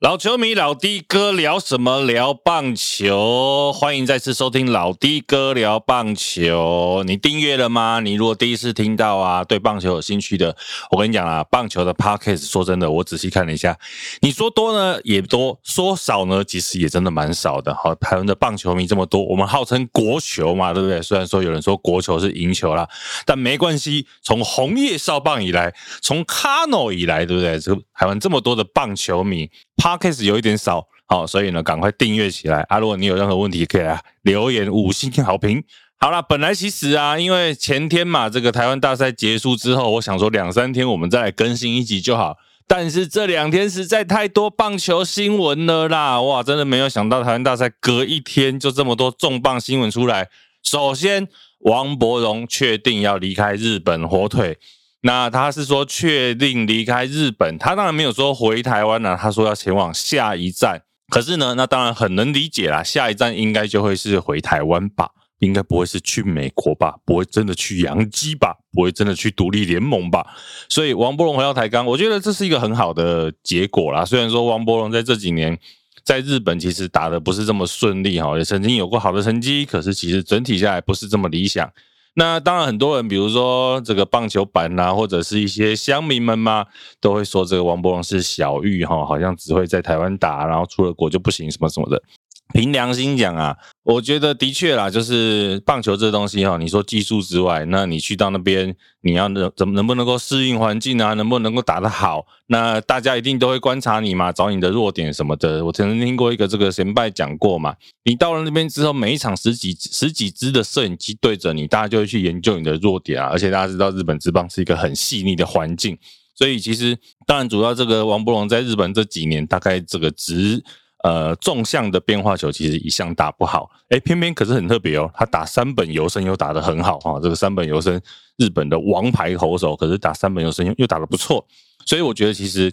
老球迷老弟哥聊什么？聊棒球，欢迎再次收听老弟哥聊棒球。你订阅了吗？你如果第一次听到啊，对棒球有兴趣的，我跟你讲啊，棒球的 podcast，说真的，我仔细看了一下，你说多呢也多，说少呢其实也真的蛮少的。好，台湾的棒球迷这么多，我们号称国球嘛，对不对？虽然说有人说国球是赢球啦，但没关系。从红叶少棒以来，从 Cano 以来，对不对？这个台湾这么多的棒球迷。Podcast 有一点少，好，所以呢，赶快订阅起来啊！如果你有任何问题，可以来留言五星好评。好了，本来其实啊，因为前天嘛，这个台湾大赛结束之后，我想说两三天我们再更新一集就好。但是这两天实在太多棒球新闻了啦，哇，真的没有想到台湾大赛隔一天就这么多重磅新闻出来。首先，王伯荣确定要离开日本火腿。那他是说确定离开日本，他当然没有说回台湾了，他说要前往下一站。可是呢，那当然很能理解啦，下一站应该就会是回台湾吧，应该不会是去美国吧，不会真的去洋基吧，不会真的去独立联盟吧。所以王柏荣回到台钢，我觉得这是一个很好的结果啦。虽然说王柏荣在这几年在日本其实打的不是这么顺利哈，也曾经有过好的成绩，可是其实整体下来不是这么理想。那当然，很多人，比如说这个棒球板呐，或者是一些乡民们嘛，都会说这个王伯龙是小玉哈，好像只会在台湾打，然后出了国就不行什么什么的。凭良心讲啊，我觉得的确啦，就是棒球这东西哈，你说技术之外，那你去到那边，你要能怎么能不能够适应环境啊，能不能够打得好？那大家一定都会观察你嘛，找你的弱点什么的。我曾经听过一个这个前辈讲过嘛，你到了那边之后，每一场十几十几支的摄影机对着你，大家就会去研究你的弱点啊。而且大家知道日本职棒是一个很细腻的环境，所以其实当然主要这个王柏荣在日本这几年，大概这个职。呃，纵向的变化球其实一向打不好，哎，偏偏可是很特别哦，他打三本游生又打得很好啊。这个三本游生，日本的王牌投手，可是打三本游生又又打得不错，所以我觉得其实，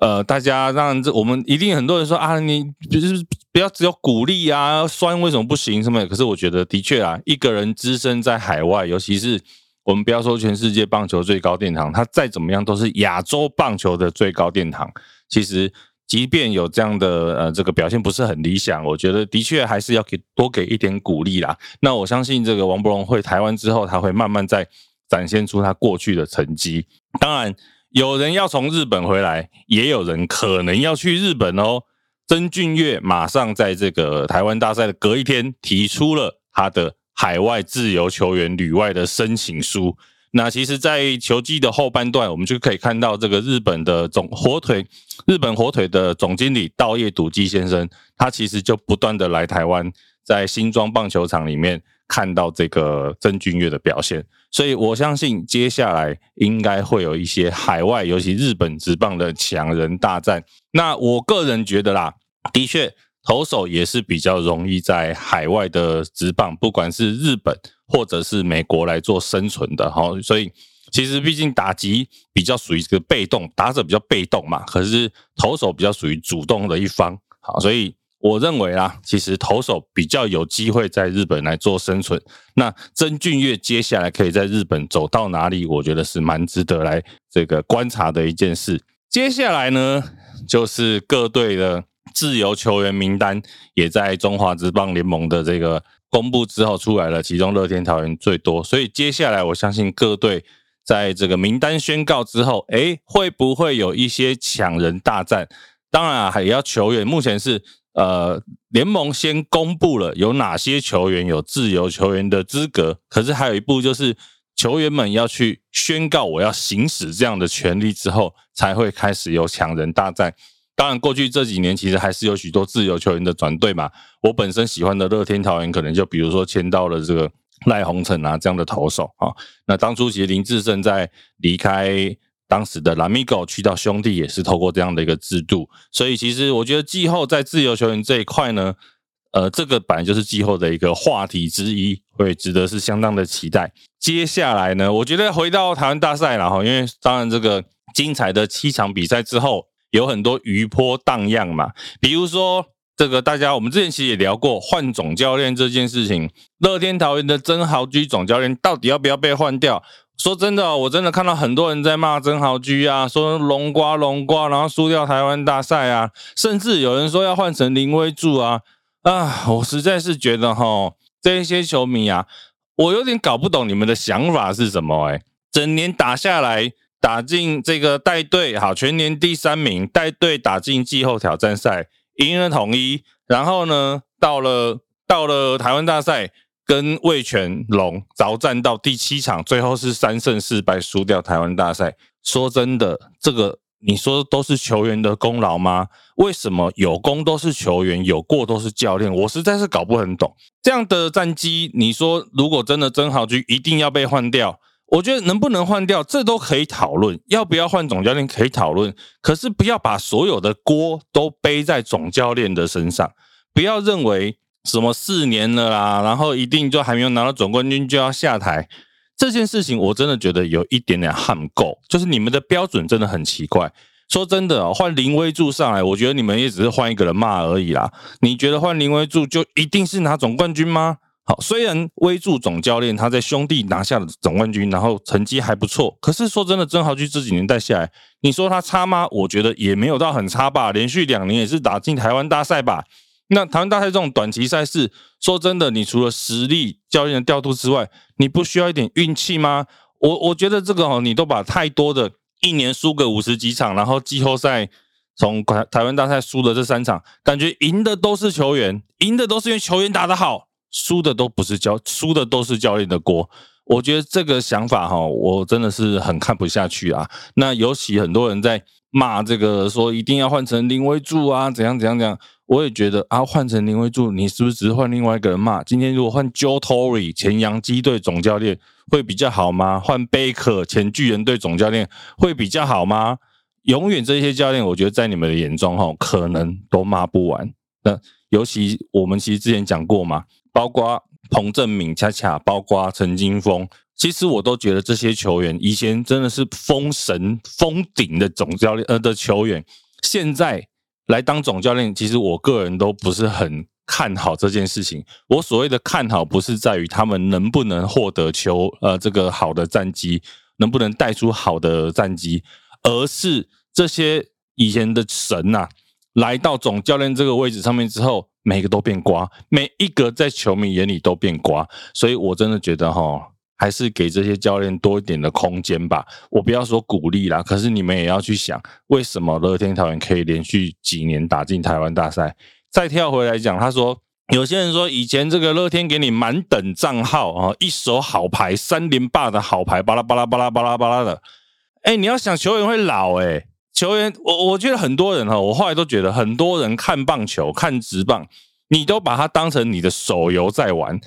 呃，大家让这我们一定很多人说啊，你就是不要只有鼓励啊，酸为什么不行什么？可是我觉得的确啊，一个人只身在海外，尤其是我们不要说全世界棒球最高殿堂，他再怎么样都是亚洲棒球的最高殿堂，其实。即便有这样的呃这个表现不是很理想，我觉得的确还是要给多给一点鼓励啦。那我相信这个王伯荣回台湾之后，他会慢慢再展现出他过去的成绩。当然，有人要从日本回来，也有人可能要去日本哦。曾俊岳马上在这个台湾大赛的隔一天提出了他的海外自由球员旅外的申请书。那其实，在球季的后半段，我们就可以看到这个日本的总火腿，日本火腿的总经理道叶笃纪先生，他其实就不断的来台湾，在新庄棒球场里面看到这个曾俊岳的表现，所以我相信接下来应该会有一些海外，尤其日本职棒的强人大战。那我个人觉得啦，的确。投手也是比较容易在海外的职棒，不管是日本或者是美国来做生存的哈，所以其实毕竟打击比较属于这个被动，打者比较被动嘛，可是投手比较属于主动的一方，好，所以我认为啊，其实投手比较有机会在日本来做生存。那曾俊岳接下来可以在日本走到哪里，我觉得是蛮值得来这个观察的一件事。接下来呢，就是各队的。自由球员名单也在中华职棒联盟的这个公布之后出来了，其中乐天桃园最多，所以接下来我相信各队在这个名单宣告之后，诶，会不会有一些抢人大战？当然啊还要球员，目前是呃联盟先公布了有哪些球员有自由球员的资格，可是还有一步就是球员们要去宣告我要行使这样的权利之后，才会开始有抢人大战。当然，过去这几年其实还是有许多自由球员的转队嘛。我本身喜欢的乐天桃园，可能就比如说签到了这个赖鸿成啊这样的投手啊。那当初其实林志胜在离开当时的蓝米狗去到兄弟，也是透过这样的一个制度。所以其实我觉得季后在自由球员这一块呢，呃，这个本来就是季后的一个话题之一，会值得是相当的期待。接下来呢，我觉得回到台湾大赛了哈，因为当然这个精彩的七场比赛之后。有很多余波荡漾嘛，比如说这个大家我们之前其实也聊过换总教练这件事情，乐天桃园的曾豪居总教练到底要不要被换掉？说真的，我真的看到很多人在骂曾豪居啊，说龙瓜龙瓜，然后输掉台湾大赛啊，甚至有人说要换成林威柱啊啊！我实在是觉得哈，这些球迷啊，我有点搞不懂你们的想法是什么哎，整年打下来。打进这个带队好，全年第三名，带队打进季后挑战赛，赢了统一，然后呢，到了到了台湾大赛，跟魏全龙着战到第七场，最后是三胜四败输掉台湾大赛。说真的，这个你说都是球员的功劳吗？为什么有功都是球员，有过都是教练？我实在是搞不很懂这样的战绩。你说如果真的曾豪居一定要被换掉？我觉得能不能换掉，这都可以讨论；要不要换总教练，可以讨论。可是不要把所有的锅都背在总教练的身上，不要认为什么四年了啦，然后一定就还没有拿到总冠军就要下台。这件事情我真的觉得有一点点悍够，就是你们的标准真的很奇怪。说真的，换林威柱上来，我觉得你们也只是换一个人骂而已啦。你觉得换林威柱就一定是拿总冠军吗？好，虽然威助总教练他在兄弟拿下了总冠军，然后成绩还不错，可是说真的，曾豪居这几年带下来，你说他差吗？我觉得也没有到很差吧。连续两年也是打进台湾大赛吧。那台湾大赛这种短期赛事，说真的，你除了实力、教练的调度之外，你不需要一点运气吗？我我觉得这个哦，你都把太多的一年输个五十几场，然后季后赛从台台湾大赛输的这三场，感觉赢的都是球员，赢的都是因为球员打得好。输的都不是教，输的都是教练的锅。我觉得这个想法哈，我真的是很看不下去啊。那尤其很多人在骂这个，说一定要换成林威柱啊，怎样怎样怎样。我也觉得啊，换成林威柱，你是不是只是换另外一个人骂？今天如果换 Joe Torre 前洋基队总教练会比较好吗？换 Baker 前巨人队总教练会比较好吗？永远这些教练，我觉得在你们的眼中哈，可能都骂不完。那尤其我们其实之前讲过嘛。包括彭正敏、恰恰，包括陈金峰，其实我都觉得这些球员以前真的是封神封顶的总教练呃的球员，现在来当总教练，其实我个人都不是很看好这件事情。我所谓的看好，不是在于他们能不能获得球呃这个好的战绩，能不能带出好的战绩，而是这些以前的神呐，来到总教练这个位置上面之后。每个都变瓜，每一个在球迷眼里都变瓜，所以我真的觉得哈，还是给这些教练多一点的空间吧。我不要说鼓励啦，可是你们也要去想，为什么乐天桃园可以连续几年打进台湾大赛？再跳回来讲，他说有些人说以前这个乐天给你满等账号啊，一手好牌，三连霸的好牌，巴拉巴拉巴拉巴拉巴拉的。哎，你要想球员会老哎。球员，我我觉得很多人哈，我后来都觉得很多人看棒球、看直棒，你都把它当成你的手游在玩，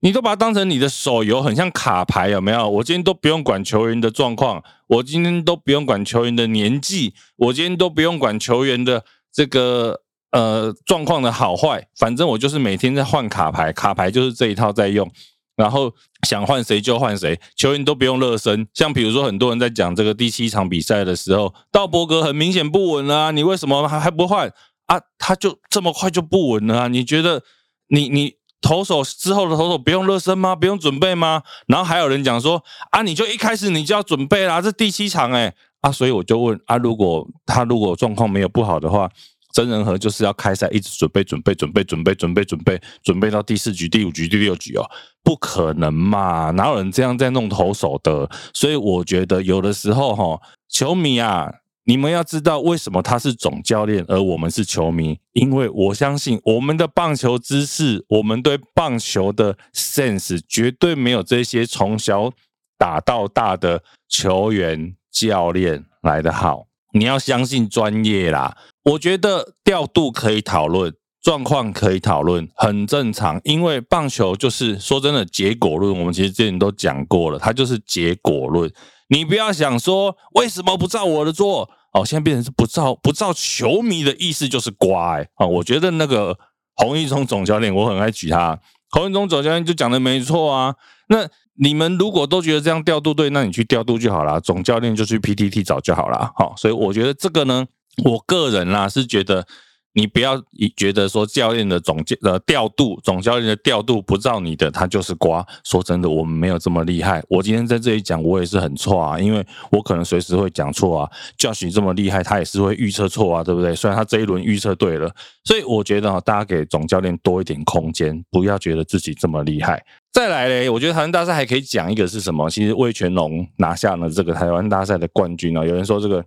你都把它当成你的手游，很像卡牌，有没有？我今天都不用管球员的状况，我今天都不用管球员的年纪，我今天都不用管球员的这个呃状况的好坏，反正我就是每天在换卡牌，卡牌就是这一套在用。然后想换谁就换谁，球员都不用热身。像比如说，很多人在讲这个第七场比赛的时候，道伯格很明显不稳啊，你为什么还还不换啊？他就这么快就不稳了啊？你觉得你你投手之后的投手不用热身吗？不用准备吗？然后还有人讲说啊，你就一开始你就要准备啦，这第七场哎啊，所以我就问啊，如果他如果状况没有不好的话。真人和就是要开赛，一直准备、准备、准备、准备、准备、准备、准备到第四局、第五局、第六局哦，不可能嘛？哪有人这样在弄投手的？所以我觉得有的时候哈，球迷啊，你们要知道为什么他是总教练，而我们是球迷，因为我相信我们的棒球知识，我们对棒球的 sense 绝对没有这些从小打到大的球员、教练来的好。你要相信专业啦。我觉得调度可以讨论，状况可以讨论，很正常。因为棒球就是说真的结果论，我们其实之前都讲过了，它就是结果论。你不要想说为什么不照我的做哦，现在变成是不照不照球迷的意思就是乖啊。我觉得那个洪一中总教练，我很爱举他。洪一中总教练就讲的没错啊。那你们如果都觉得这样调度对，那你去调度就好了，总教练就去 PTT 找就好了。好，所以我觉得这个呢。我个人啦是觉得，你不要觉得说教练的总教呃调度，总教练的调度不照你的，他就是瓜。说真的，我们没有这么厉害。我今天在这里讲，我也是很错啊，因为我可能随时会讲错啊。教训这么厉害，他也是会预测错啊，对不对？虽然他这一轮预测对了，所以我觉得大家给总教练多一点空间，不要觉得自己这么厉害。再来嘞，我觉得台湾大赛还可以讲一个是什么？其实魏全龙拿下了这个台湾大赛的冠军啊。有人说这个。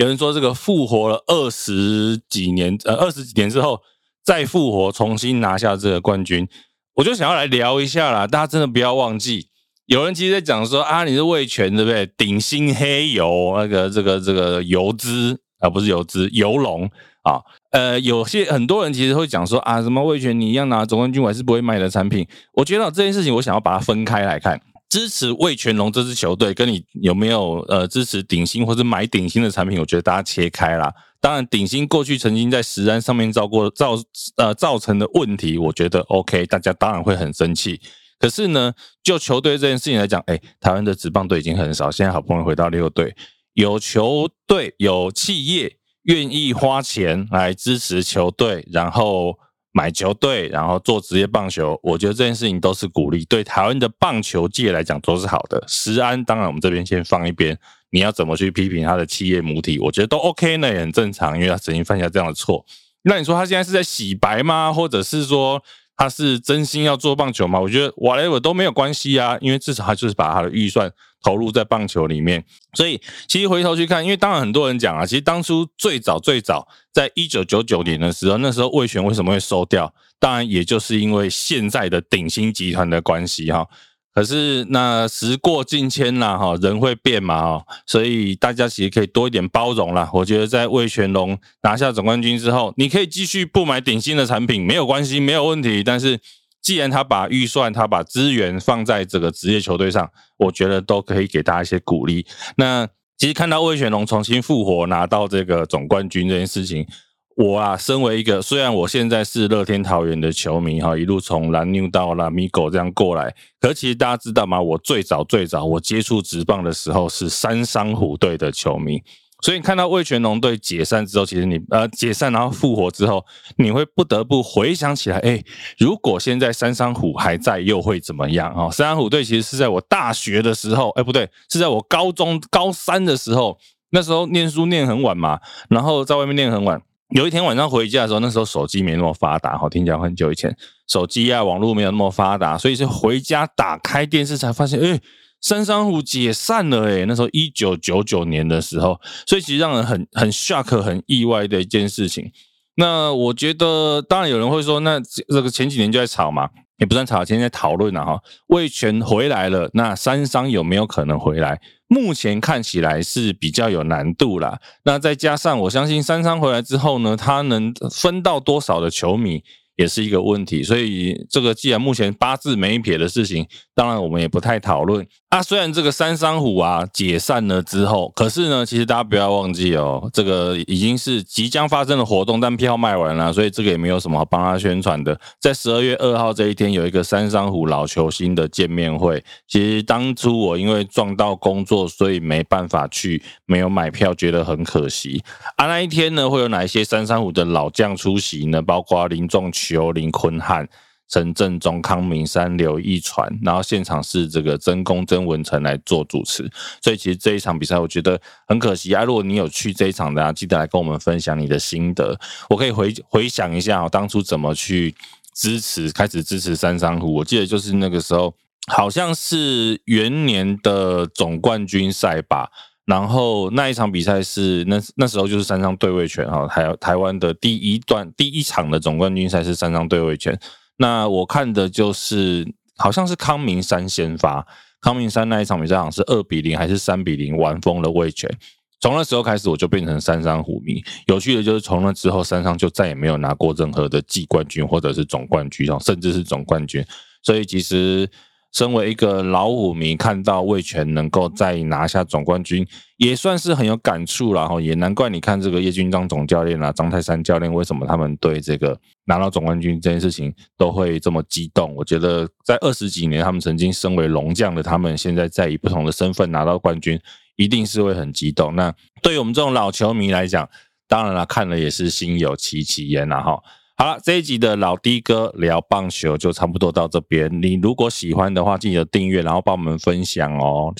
有人说这个复活了二十几年，呃，二十几年之后再复活，重新拿下这个冠军，我就想要来聊一下啦。大家真的不要忘记，有人其实在讲说啊，你是味全对不对？顶新黑油那个这个这个油脂啊，不是油脂油龙啊，呃，有些很多人其实会讲说啊，什么味全你一样拿总冠军，我还是不会买的产品。我觉得这件事情，我想要把它分开来看。支持魏全龙这支球队，跟你有没有呃支持顶薪或者买顶薪的产品？我觉得大家切开啦。当然，顶薪过去曾经在实安上面造过造呃造成的问题，我觉得 OK，大家当然会很生气。可是呢，就球队这件事情来讲，哎，台湾的职棒队已经很少，现在好不容易回到六队，有球队有企业愿意花钱来支持球队，然后。买球队，然后做职业棒球，我觉得这件事情都是鼓励，对台湾的棒球界来讲都是好的。石安，当然我们这边先放一边，你要怎么去批评他的企业母体，我觉得都 OK 呢，也很正常，因为他曾经犯下这样的错。那你说他现在是在洗白吗？或者是说？他是真心要做棒球吗？我觉得 whatever 都没有关系啊，因为至少他就是把他的预算投入在棒球里面。所以其实回头去看，因为当然很多人讲啊，其实当初最早最早在一九九九年的时候，那时候魏权为什么会收掉？当然也就是因为现在的鼎新集团的关系哈。可是那时过境迁啦，哈，人会变嘛，哈，所以大家其实可以多一点包容啦。我觉得在魏全龙拿下总冠军之后，你可以继续不买顶新的产品，没有关系，没有问题。但是既然他把预算、他把资源放在这个职业球队上，我觉得都可以给大家一些鼓励。那其实看到魏全龙重新复活，拿到这个总冠军这件事情。我啊，身为一个虽然我现在是乐天桃园的球迷哈，一路从蓝牛到拉米狗这样过来，可其实大家知道吗？我最早最早我接触职棒的时候是三商虎队的球迷，所以你看到味全龙队解散之后，其实你呃解散然后复活之后，你会不得不回想起来，哎，如果现在三商虎还在，又会怎么样啊？三商虎队其实是在我大学的时候，哎，不对，是在我高中高三的时候，那时候念书念很晚嘛，然后在外面念很晚。有一天晚上回家的时候，那时候手机没那么发达，哈，听讲很久以前手机啊，网络没有那么发达，所以是回家打开电视才发现，哎，三山虎解散了，哎，那时候一九九九年的时候，所以其实让人很很 shock、很意外的一件事情。那我觉得，当然有人会说，那这个前几年就在吵嘛。也不算吵，今天在讨论了哈。魏权回来了，那三商有没有可能回来？目前看起来是比较有难度啦。那再加上我相信三三回来之后呢，他能分到多少的球迷？也是一个问题，所以这个既然目前八字没一撇的事情，当然我们也不太讨论啊。虽然这个三山虎啊解散了之后，可是呢，其实大家不要忘记哦，这个已经是即将发生的活动，但票卖完了，所以这个也没有什么好帮他宣传的。在十二月二号这一天，有一个三山虎老球星的见面会。其实当初我因为撞到工作，所以没办法去，没有买票，觉得很可惜。啊，那一天呢，会有哪一些三山虎的老将出席呢？包括林仲球。林坤汉、陈振中、康明山、刘一传，然后现场是这个曾公、曾文成来做主持，所以其实这一场比赛我觉得很可惜啊。如果你有去这一场的，啊记得来跟我们分享你的心得。我可以回回想一下，我当初怎么去支持，开始支持三山湖。我记得就是那个时候，好像是元年的总冠军赛吧。然后那一场比赛是那那时候就是三张对位拳哈，台台湾的第一段第一场的总冠军赛是三张对位拳。那我看的就是好像是康明山先发，康明山那一场比赛好像是二比零还是三比零完封了卫权。从那时候开始我就变成三山虎迷。有趣的就是从那之后三上就再也没有拿过任何的季冠军或者是总冠军，甚至是总冠军。所以其实。身为一个老虎迷，看到魏权能够再拿下总冠军，也算是很有感触了哈。也难怪你看这个叶军章总教练啊，张泰山教练，为什么他们对这个拿到总冠军这件事情都会这么激动？我觉得在二十几年，他们曾经身为龙将的他们，现在在以不同的身份拿到冠军，一定是会很激动。那对于我们这种老球迷来讲，当然了，看了也是心有戚戚焉呐哈。好了，这一集的老的哥聊棒球就差不多到这边。你如果喜欢的话，记得订阅，然后帮我们分享哦，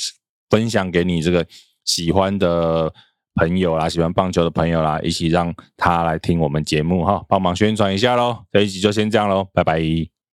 分享给你这个喜欢的朋友啦，喜欢棒球的朋友啦，一起让他来听我们节目哈，帮忙宣传一下喽。这一集就先这样喽，拜拜。